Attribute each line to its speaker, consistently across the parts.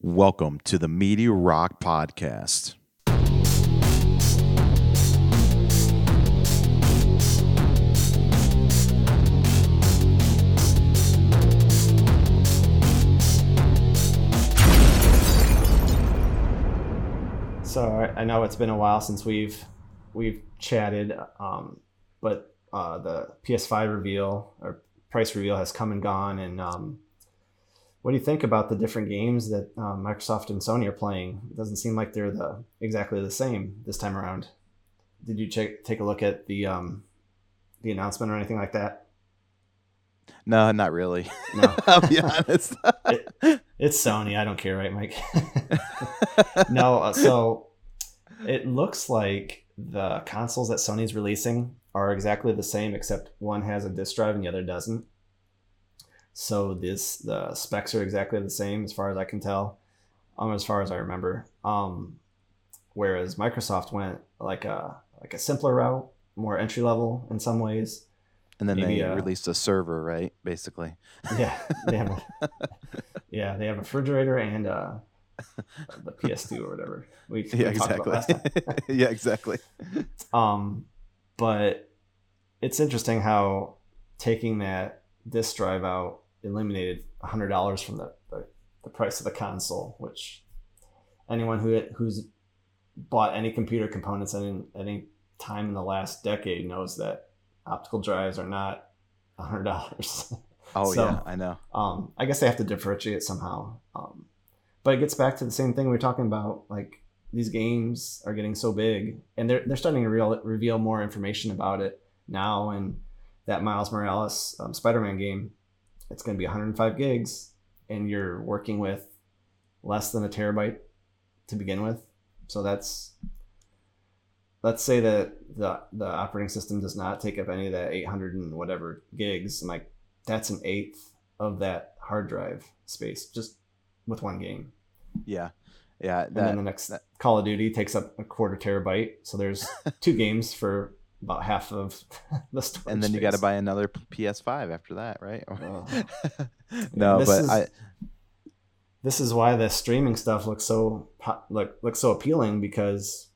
Speaker 1: Welcome to the Media Rock Podcast.
Speaker 2: So I know it's been a while since we've we've chatted, um, but uh, the PS5 reveal or price reveal has come and gone. And um, what do you think about the different games that uh, Microsoft and Sony are playing? It doesn't seem like they're the exactly the same this time around. Did you check, take a look at the um, the announcement or anything like that?
Speaker 1: No, not really.
Speaker 2: No.
Speaker 1: I'll be honest.
Speaker 2: It- It's Sony. I don't care, right, Mike? no. uh, So it looks like the consoles that Sony's releasing are exactly the same, except one has a disk drive and the other doesn't. So this the specs are exactly the same as far as I can tell, um, as far as I remember. Um, whereas Microsoft went like a like a simpler route, more entry level in some ways.
Speaker 1: and then
Speaker 2: Maybe,
Speaker 1: they
Speaker 2: uh,
Speaker 1: released a server, right? Basically.
Speaker 2: Yeah, they have a, yeah they have a refrigerator and uh, the PS2 or whatever. We, we
Speaker 1: Yeah,
Speaker 2: talked about
Speaker 1: exactly.
Speaker 2: last time.
Speaker 1: yeah, exactly.
Speaker 2: Um, but it's interesting how taking that disk drive out eliminated hundred dollars from the, the, the price of the console, which anyone who who's bought any computer components at any, any time in the last decade knows that optical drives are not hundred dollars.
Speaker 1: Oh
Speaker 2: So-
Speaker 1: yeah, I know.
Speaker 2: um, I guess they have to differentiate somehow. Um, but it gets back to the same thing we were talking about. Like these games are getting so big, and they're they're starting to real, reveal more information about it now. And that Miles Morales um, Spider-Man game, it's going to be 105 gigs, and you're working with less than a terabyte to begin with. So that's let's say that the the operating system does not take up any of that 800 and whatever gigs. And like that's an eighth of that hard drive space just with one game.
Speaker 1: Yeah, yeah.
Speaker 2: And then the next
Speaker 1: that-
Speaker 2: Call of Duty takes up a quarter terabyte. So there's two games for about half of the storage.
Speaker 1: and then you got to buy another PS5 after that, right?
Speaker 2: Oh.
Speaker 1: no,
Speaker 2: This
Speaker 1: but
Speaker 2: is-
Speaker 1: I
Speaker 2: This is why the streaming stuff looks so look looks so appealing because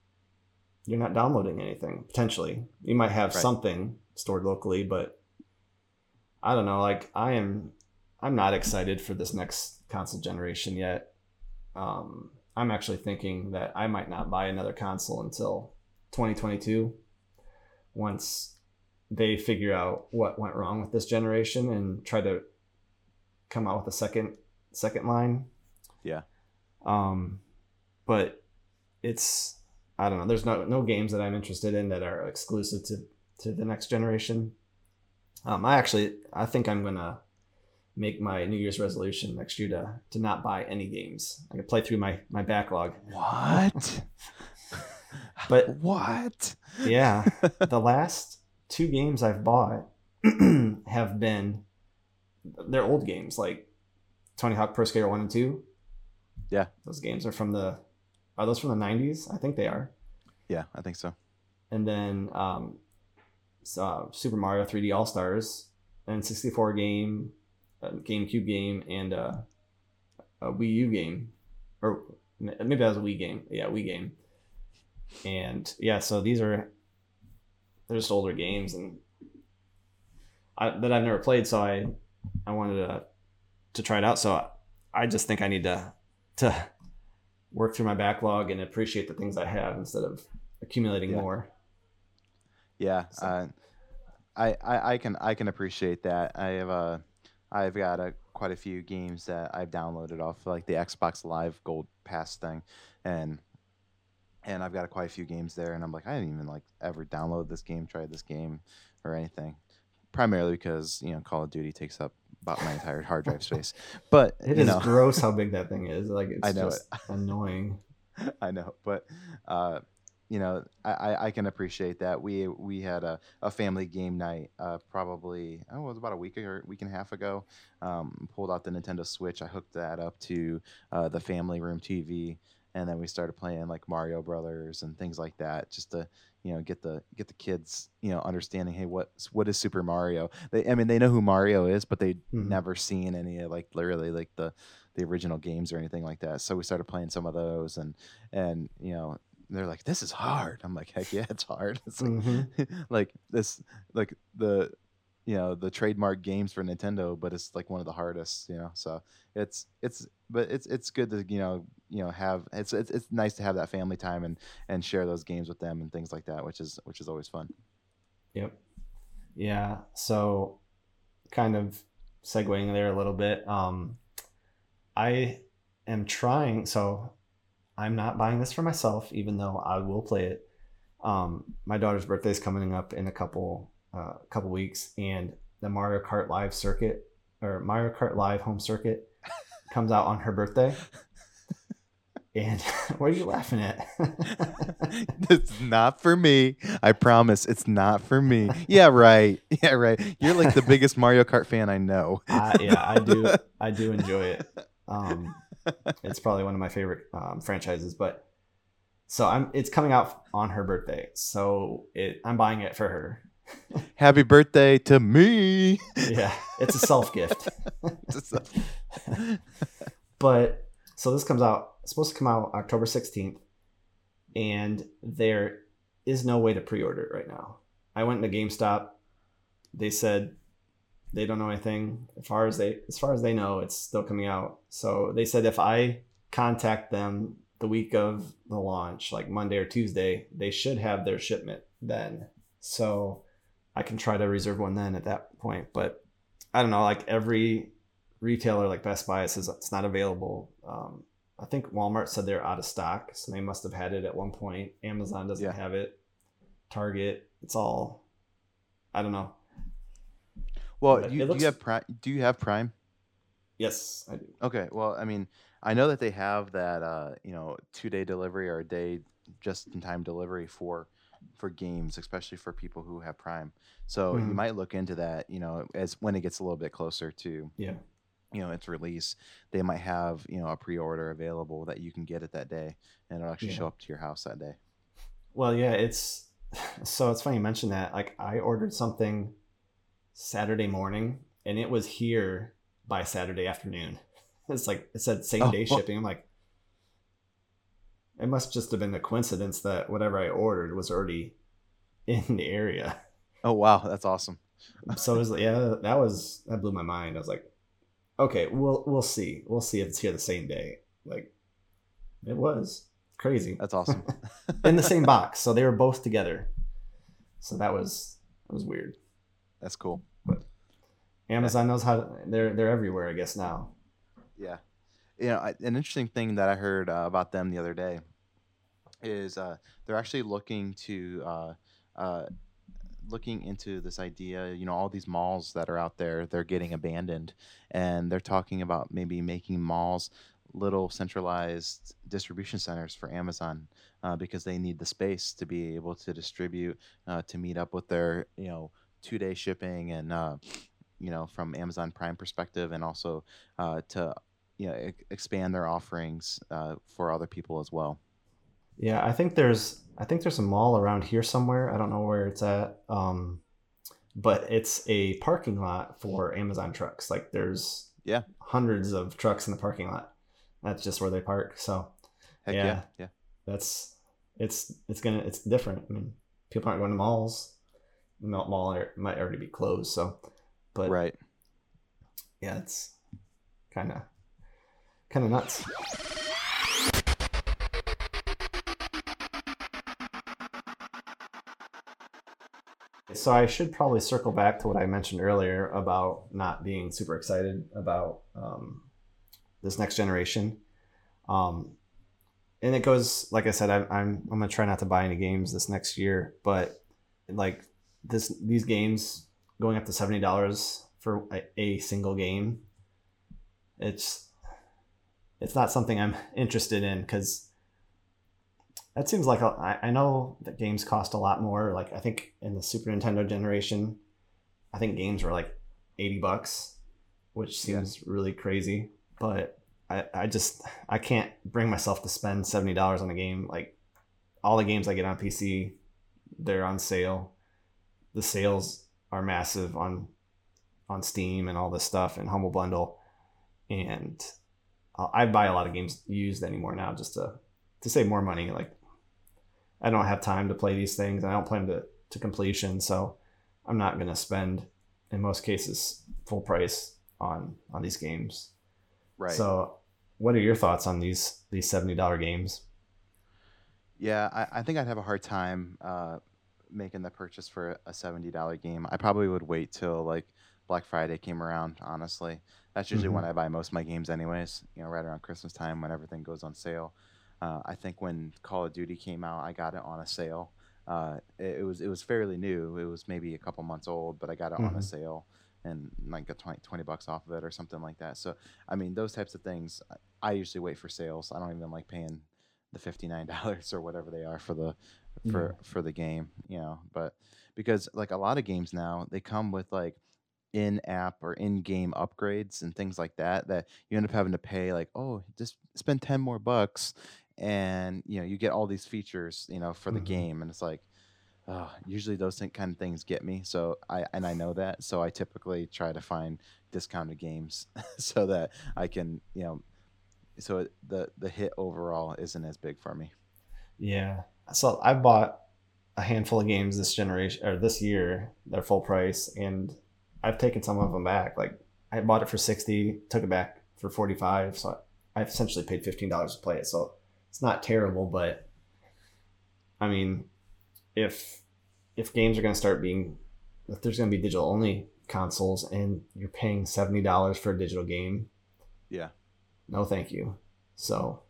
Speaker 2: you're not downloading anything potentially. You might have
Speaker 1: Right.
Speaker 2: something stored locally, but I don't know. Like I am, I'm not excited for this next console generation yet. Um, I'm actually thinking that I might not buy another console until 2022, once they figure out what went wrong with this generation and try to come out with a second second line.
Speaker 1: Yeah.
Speaker 2: Um, but it's I don't know. There's no no games that I'm interested in that are exclusive to to the next generation. Um, I actually I think I'm gonna make my New Year's resolution next year to to not buy any games. I can play through my my backlog.
Speaker 1: what?
Speaker 2: But-
Speaker 1: what?
Speaker 2: Yeah, the last two games I've bought have been they're old games like Tony Hawk Pro Skater One and Two.
Speaker 1: Yeah.
Speaker 2: those games are from the are those from the '90s? I think they are.
Speaker 1: Yeah, I think so.
Speaker 2: and then um, uh, Super Mario 3D All Stars, and 64 game, a GameCube game, and uh, a Wii U game, or maybe that was a Wii game. Yeah, Wii game. And yeah, so these are they're just older games, and I, that I've never played. So I I wanted to to try it out. So I I just think I need to to work through my backlog and appreciate the things I have instead of accumulating
Speaker 1: Yeah.
Speaker 2: more.
Speaker 1: Yeah,
Speaker 2: So-
Speaker 1: uh, I, I I can I can appreciate that. I have uh, I've got a, quite a few games that I've downloaded off like the Xbox Live Gold Pass thing, and and I've got quite a few games there, and I'm like I didn't even like ever download this game, try this game, or anything. Primarily because you know Call of Duty takes up about my entire hard drive space, but
Speaker 2: It is
Speaker 1: know
Speaker 2: gross how big that thing is. Like it's
Speaker 1: I know
Speaker 2: just annoying.
Speaker 1: I know, but uh, you know, I, I, I can appreciate that. We we had a, a family game night, uh, probably oh, it was about a week or week and a half ago. Um, pulled out the Nintendo Switch. I hooked that up to uh, the family room TV, and then we started playing like Mario Brothers and things like that, just to you know get the get the kids you know understanding hey what what is Super Mario? They I mean they know who Mario is, but they
Speaker 2: Mhm.
Speaker 1: never seen any of like literally like the the original games or anything like that. So we started playing some of those, and and you know they're like, "This is hard." I'm like, "Heck yeah, it's hard." It's like,
Speaker 2: Mm-hmm.
Speaker 1: like this, like the you know the trademark games for Nintendo, but it's like one of the hardest. You know, so it's it's but it's it's good to you know you know have it's it's it's nice to have that family time and and share those games with them and things like that, which is which is always fun.
Speaker 2: Yep. Yeah. So, kind of segueing there a little bit. Um, I am trying. So, I'm not buying this for myself, even though I will play it. Um, my daughter's birthday is coming up in a couple uh, couple weeks, and the Mario Kart Live circuit or Mario Kart Live home circuit comes out on her birthday. And what are you laughing at?
Speaker 1: it's not for me. I promise it's not for me. Yeah, right. Yeah, right. You're like the biggest Mario Kart fan I know.
Speaker 2: I, yeah, I do. I do enjoy it. Um, it's probably one of my favorite um, franchises. But so I'm. It's coming out on her birthday, so it. I'm buying it for her.
Speaker 1: Happy birthday to me.
Speaker 2: Yeah, it's a self gift. but so this comes out. It's supposed to come out October 16th, and there is no way to pre-order it right now. I went to GameStop. They said they don't know anything as far as they as far as they know it's still coming out so they said if i contact them the week of the launch like monday or tuesday they should have their shipment then so i can try to reserve one then at that point but i don't know like every retailer like best buy says it's not available um, i think walmart said they're out of stock so they must have had it at one point amazon doesn't
Speaker 1: Yeah.
Speaker 2: have it target it's all i don't know
Speaker 1: Well, you,
Speaker 2: looks-
Speaker 1: you have Prime. Do you have Prime?
Speaker 2: yes i do
Speaker 1: Okay. Well, I mean, I know that they have that, uh, you know, two day delivery or a day just in time delivery for for games, especially for people who have Prime. So you
Speaker 2: Mhm.
Speaker 1: might look into that. You know, as when it gets a little bit closer to
Speaker 2: yeah
Speaker 1: you know its release, they might have you know a pre order available that you can get it that day, and it'll actually
Speaker 2: Yeah.
Speaker 1: show up to your house that day.
Speaker 2: Well, yeah, it's so it's funny you mention that. Like I ordered something Saturday morning and it was here by Saturday afternoon. It's like it said same day
Speaker 1: Oh.
Speaker 2: shipping. I'm like it must just have been a coincidence that whatever I ordered was already in the area.
Speaker 1: Oh wow, that's awesome.
Speaker 2: So it was yeah, that was that blew my mind. I was like, okay, we'll we'll see. We'll see if it's here the same day. Like it was crazy.
Speaker 1: That's awesome.
Speaker 2: in the same box. So they were both together. So that was that was weird.
Speaker 1: that's cool.
Speaker 2: But Amazon knows how to, they're they're everywhere, I guess now.
Speaker 1: Yeah. You know, I, an interesting thing that I heard uh, about them the other day is uh, they're actually looking to uh, uh, looking into this idea. You know, all these malls that are out there, they're getting abandoned, and they're talking about maybe making malls little centralized distribution centers for Amazon uh, because they need the space to be able to distribute uh, to meet up with their you know two day shipping and you know from Amazon Prime perspective and also to you know e- expand their offerings uh, for other people as well.
Speaker 2: Yeah, I think there's I think there's a mall around here somewhere. I don't know where it's at. Um but it's a parking lot for Amazon trucks. Like there's
Speaker 1: Yeah.
Speaker 2: hundreds of trucks in the parking lot. That's just where they park. So
Speaker 1: Heck
Speaker 2: Yeah.
Speaker 1: yeah, yeah.
Speaker 2: that's it's it's gonna it's different. I mean, people aren't going to malls. The mall mall might already be closed. So, but
Speaker 1: right.
Speaker 2: yeah, it's kind of kind of nuts. So I should probably circle back to what I mentioned earlier about not being super excited about um, this next generation. Um, and it goes like I said, I, I'm I'm gonna try not to buy any games this next year, but like this these games going up to seventy dollars for a, a single game, it's it's not something I'm interested in because that seems like a, I, I know that games cost a lot more. Like I think in the Super Nintendo generation, I think games were like eighty bucks, which seems really crazy. But I, I just I can't bring myself to spend seventy dollars on a game. Like all the games I get on PC, they're on sale. The sales are massive on on Steam and all this stuff and Humble Bundle, and I buy a lot of games used anymore now just to to save more money. Like I don't have time to play these things. I don't play them to, to completion, so I'm not gonna spend in most cases full price on on these games.
Speaker 1: Right.
Speaker 2: So, what are your thoughts on these these seventy dollar games?
Speaker 1: Yeah, I, I think I'd have a hard time uh, making the purchase for a seventy dollar game. I probably would wait till like Black Friday came around. Honestly, that's usually
Speaker 2: hmm
Speaker 1: when I buy most of my games, anyways. You know, right around Christmas time when everything goes on sale. Uh, I think when Call of Duty came out, I got it on a sale. Uh, it, it was it was fairly new. It was maybe a couple months old, but I got it on a
Speaker 2: hmm
Speaker 1: sale and like got 20, 20 bucks off of it or something like that. So I mean, those types of things, I usually wait for sales. I don't even like paying the fifty nine dollars or whatever they are for the
Speaker 2: Yeah.
Speaker 1: for for the game, you know. But because like a lot of games now, they come with like in-app or in-game upgrades and things like that that you end up having to pay like oh just spend 10 more bucks and you know you get all these features you know for the
Speaker 2: hmm
Speaker 1: game and it's like uh, usually those kind of things get me so i and i know that so i typically try to find discounted games so that i can you know so it- the the hit overall isn't as big for me
Speaker 2: Yeah. So I bought a handful of games this generation or this year. They're full price, and I've taken some of them back. Like I bought it for sixty, took it back for forty five. So I've essentially paid fifteen dollars to play it. So it's not terrible, but I mean, if if games are going to start being, if there's going to be digital only consoles, and you're paying seventy dollars for a digital game,
Speaker 1: yeah
Speaker 2: no, thank you. So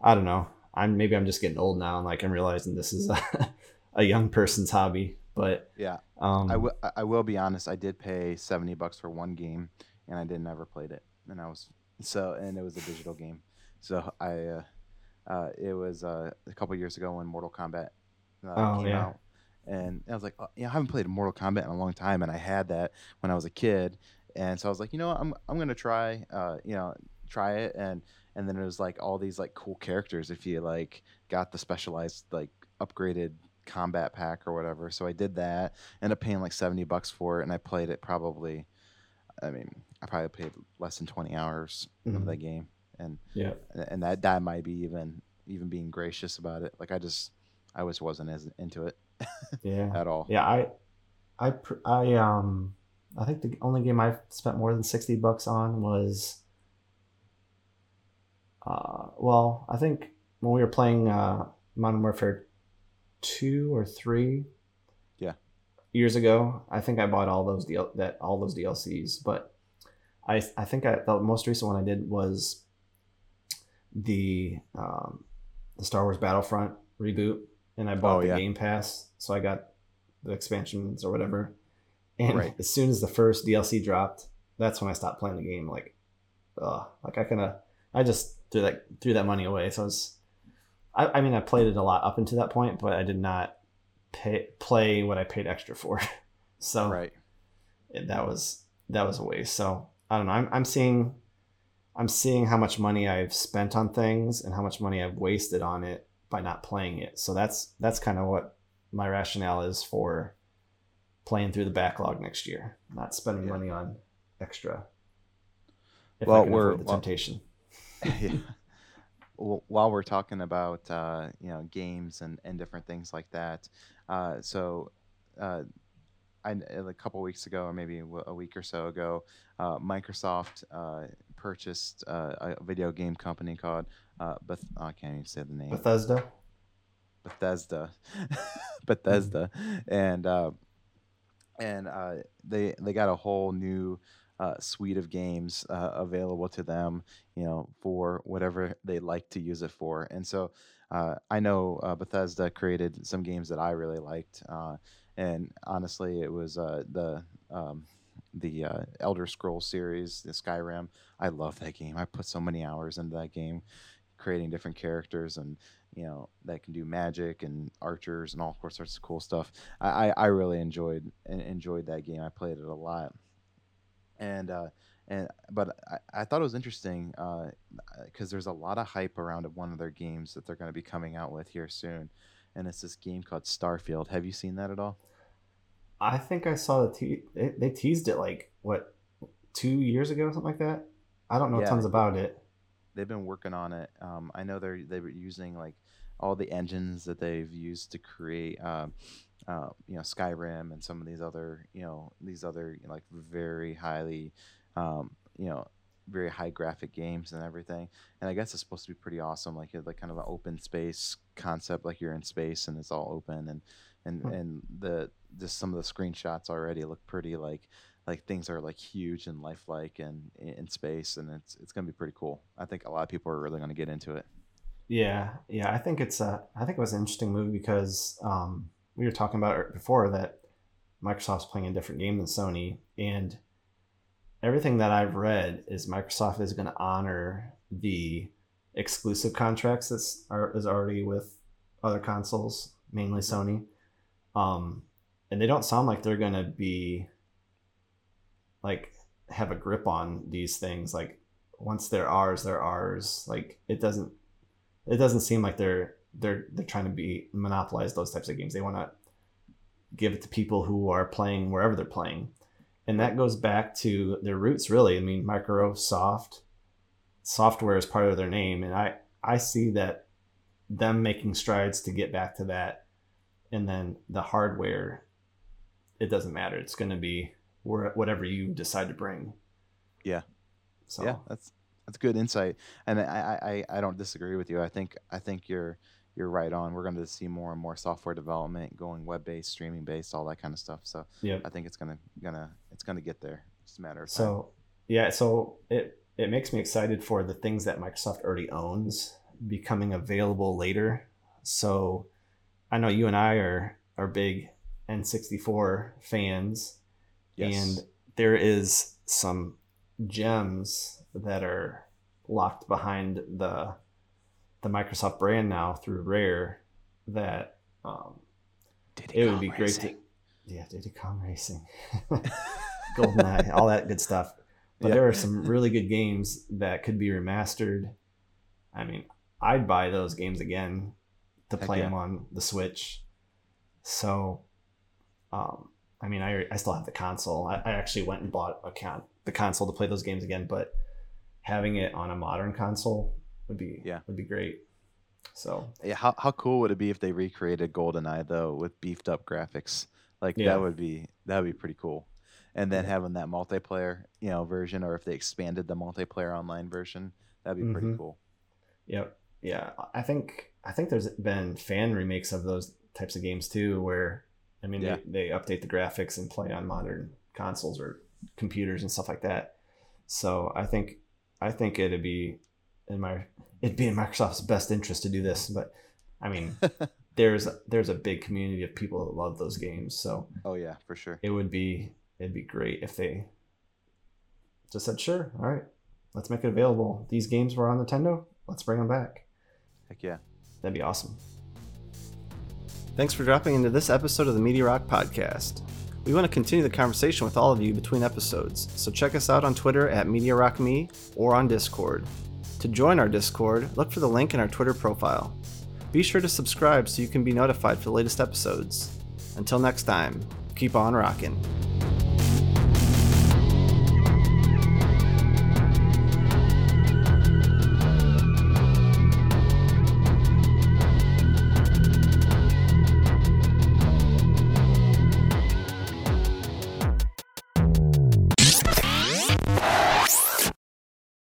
Speaker 2: I don't know. I'm maybe I'm just getting old now, and like I'm realizing this is a, a young person's hobby. But
Speaker 1: yeah
Speaker 2: um,
Speaker 1: will I I will be honest I did pay 70 bucks for one game and I didn't ever played it and I was so and it was a digital game. So I uh, uh, it was uh, a couple years ago when Mortal Kombat uh,
Speaker 2: oh
Speaker 1: came
Speaker 2: yeah,
Speaker 1: out and I was like oh, yeah I haven't played Mortal Kombat in a long time and I had that when I was a kid and so I was like you know what, I'm I'm gonna try uh, you know try it and and then it was like all these like cool characters if you like got the specialized like upgraded combat pack or whatever. So I did that. Ended up paying like seventy bucks for it, and I played it probably. I mean, I probably played less than twenty hours of
Speaker 2: mhm,
Speaker 1: that game, and
Speaker 2: yeah,
Speaker 1: and that that might be even even being gracious about it. Like I just I just wasn't as into it
Speaker 2: yeah,
Speaker 1: at all.
Speaker 2: yeah. I I I um I think the only game I've spent more than sixty bucks on was uh well I think when we were playing uh Modern Warfare two or three
Speaker 1: Yeah.
Speaker 2: years ago. I think I bought all those DL- that all those DLCs, but I I think I, the most recent one I did was the um, the Star Wars Battlefront reboot, and I bought
Speaker 1: Oh
Speaker 2: the
Speaker 1: yeah,
Speaker 2: Game Pass, so I got the expansions or whatever. And
Speaker 1: right.
Speaker 2: as soon as the first DLC dropped, that's when I stopped playing the game. Like, uh, like I kind of I just threw that threw that money away. So it's I, I mean I played it a lot up until that point, but I did not pay play what I paid extra for. so
Speaker 1: Right.
Speaker 2: it, that was that was a waste. So I don't know. I'm I'm seeing I'm seeing how much money I've spent on things and how much money I've wasted on it by not playing it. So that's that's kind of what my rationale is for playing through the backlog next year, not spending
Speaker 1: Yeah.
Speaker 2: money on extra
Speaker 1: Well, we're
Speaker 2: the
Speaker 1: well,
Speaker 2: temptation.
Speaker 1: yeah. While we're talking about uh, you know games and, and different things like that, uh, so uh, I a couple weeks ago, or maybe a week or so ago, uh, Microsoft uh, purchased uh, a video game company called uh, Beth- oh, I can't even say the name
Speaker 2: Bethesda.
Speaker 1: Bethesda,
Speaker 2: Mhm.
Speaker 1: Bethesda, and uh, and uh, they they got a whole new uh, suite of games uh, available to them, you know, for whatever they like to use it for. And so uh, I know uh, Bethesda created some games that I really liked, uh, and honestly, it was uh, the um, the Elder Scrolls series, the Skyrim. I love that game. I put so many hours into that game, creating different characters and you know that can do magic and archers and all sorts of cool stuff. I, I, I really enjoyed enjoyed that game. I played it a lot, and uh, and but I, I thought it was interesting because there's a lot of hype around one of their games that they're going to be coming out with here soon, and it's this game called Starfield. Have you seen that at all?
Speaker 2: I think I saw the te- they, they teased it like what two years ago, or something like that. I don't know
Speaker 1: Yeah,
Speaker 2: tons about it.
Speaker 1: they've been working on it. Um, I know they're they were using like all the engines that they've used to create, uh, uh, you know, Skyrim and some of these other, you know, these other you know, like very highly, um, you know, very high graphic games and everything. And I guess it's supposed to be pretty awesome, like like kind of an open space concept, like you're in space and it's all open and and
Speaker 2: Hmm.
Speaker 1: and the just some of the screenshots already look pretty like like things are like huge and lifelike and in space and it's it's gonna be pretty cool. I think a lot of people are really gonna get into it.
Speaker 2: Yeah, yeah. I think it's a. I think it was an interesting movie because um, we were talking about before that Microsoft's playing a different game than Sony, and everything that I've read is Microsoft is going to honor the exclusive contracts that's are, is already with other consoles, mainly Sony. Um, and they don't sound like they're going to be like have a grip on these things. Like once they're ours, they're ours. Like it doesn't it doesn't seem like they're they're they're trying to be monopolize those types of games. They want to give it to people who are playing wherever they're playing, and that goes back to their roots. Really, I mean, Microsoft software is part of their name, and I I see that them making strides to get back to that, and then the hardware. It doesn't matter. It's going to be where- whatever you decide to bring.
Speaker 1: Yeah.
Speaker 2: So
Speaker 1: Yeah, that's that's good insight, and I, I I I don't disagree with you. I think I think you're you're right on. We're going to see more and more software development going web based, streaming based, all that kind of stuff. So
Speaker 2: yeah.
Speaker 1: I think it's gonna gonna it's gonna get there. It's just a matter of time.
Speaker 2: So yeah, so it it makes me excited for the things that Microsoft already owns becoming available later. So I know you and I are are big N64 fans,
Speaker 1: yes.
Speaker 2: and there is some gems that are locked behind the the Microsoft brand now through Rare that um, it would be great to yeah Diddy Kong Racing, GoldenEye, all that good stuff. But
Speaker 1: Yeah.
Speaker 2: there are some really good games that could be remastered. I mean, I'd buy those games again to
Speaker 1: Heck
Speaker 2: play
Speaker 1: yeah.
Speaker 2: them on the Switch. So, um, I mean, I, I still have the console. I, I actually went and bought a con- the console to play those games again, but having it on a modern console would be
Speaker 1: Yeah.
Speaker 2: would be great. So
Speaker 1: Yeah, how how cool would it be if they recreated GoldenEye though with beefed up graphics? Like
Speaker 2: Yeah.
Speaker 1: that would be that would be pretty cool. And then having that multiplayer, you know, version, or if they expanded the multiplayer online version, that'd be pretty
Speaker 2: Mhm.
Speaker 1: cool.
Speaker 2: Yep. Yeah. I think I think there's been fan remakes of those types of games too, where I mean
Speaker 1: Yeah.
Speaker 2: they, they update the graphics and play on modern consoles or computers and stuff like that. So I think I think it'd be in my it'd be in Microsoft's best interest to do this. But I mean there's there's a big community of people that love those games. So
Speaker 1: oh yeah, for sure.
Speaker 2: it would be it'd be great if they just said, sure, all right, let's make it available. These games were on Nintendo, let's bring them back.
Speaker 1: Heck yeah.
Speaker 2: That'd be awesome. Thanks for dropping into this episode of the Media Rock Podcast. We want to continue the conversation with all of you between episodes, so check us out on Twitter at Media Rock Me or on Discord. To join our Discord, look for the link in our Twitter profile. Be sure to subscribe so you can be notified for the latest episodes. Until next time, keep on rocking.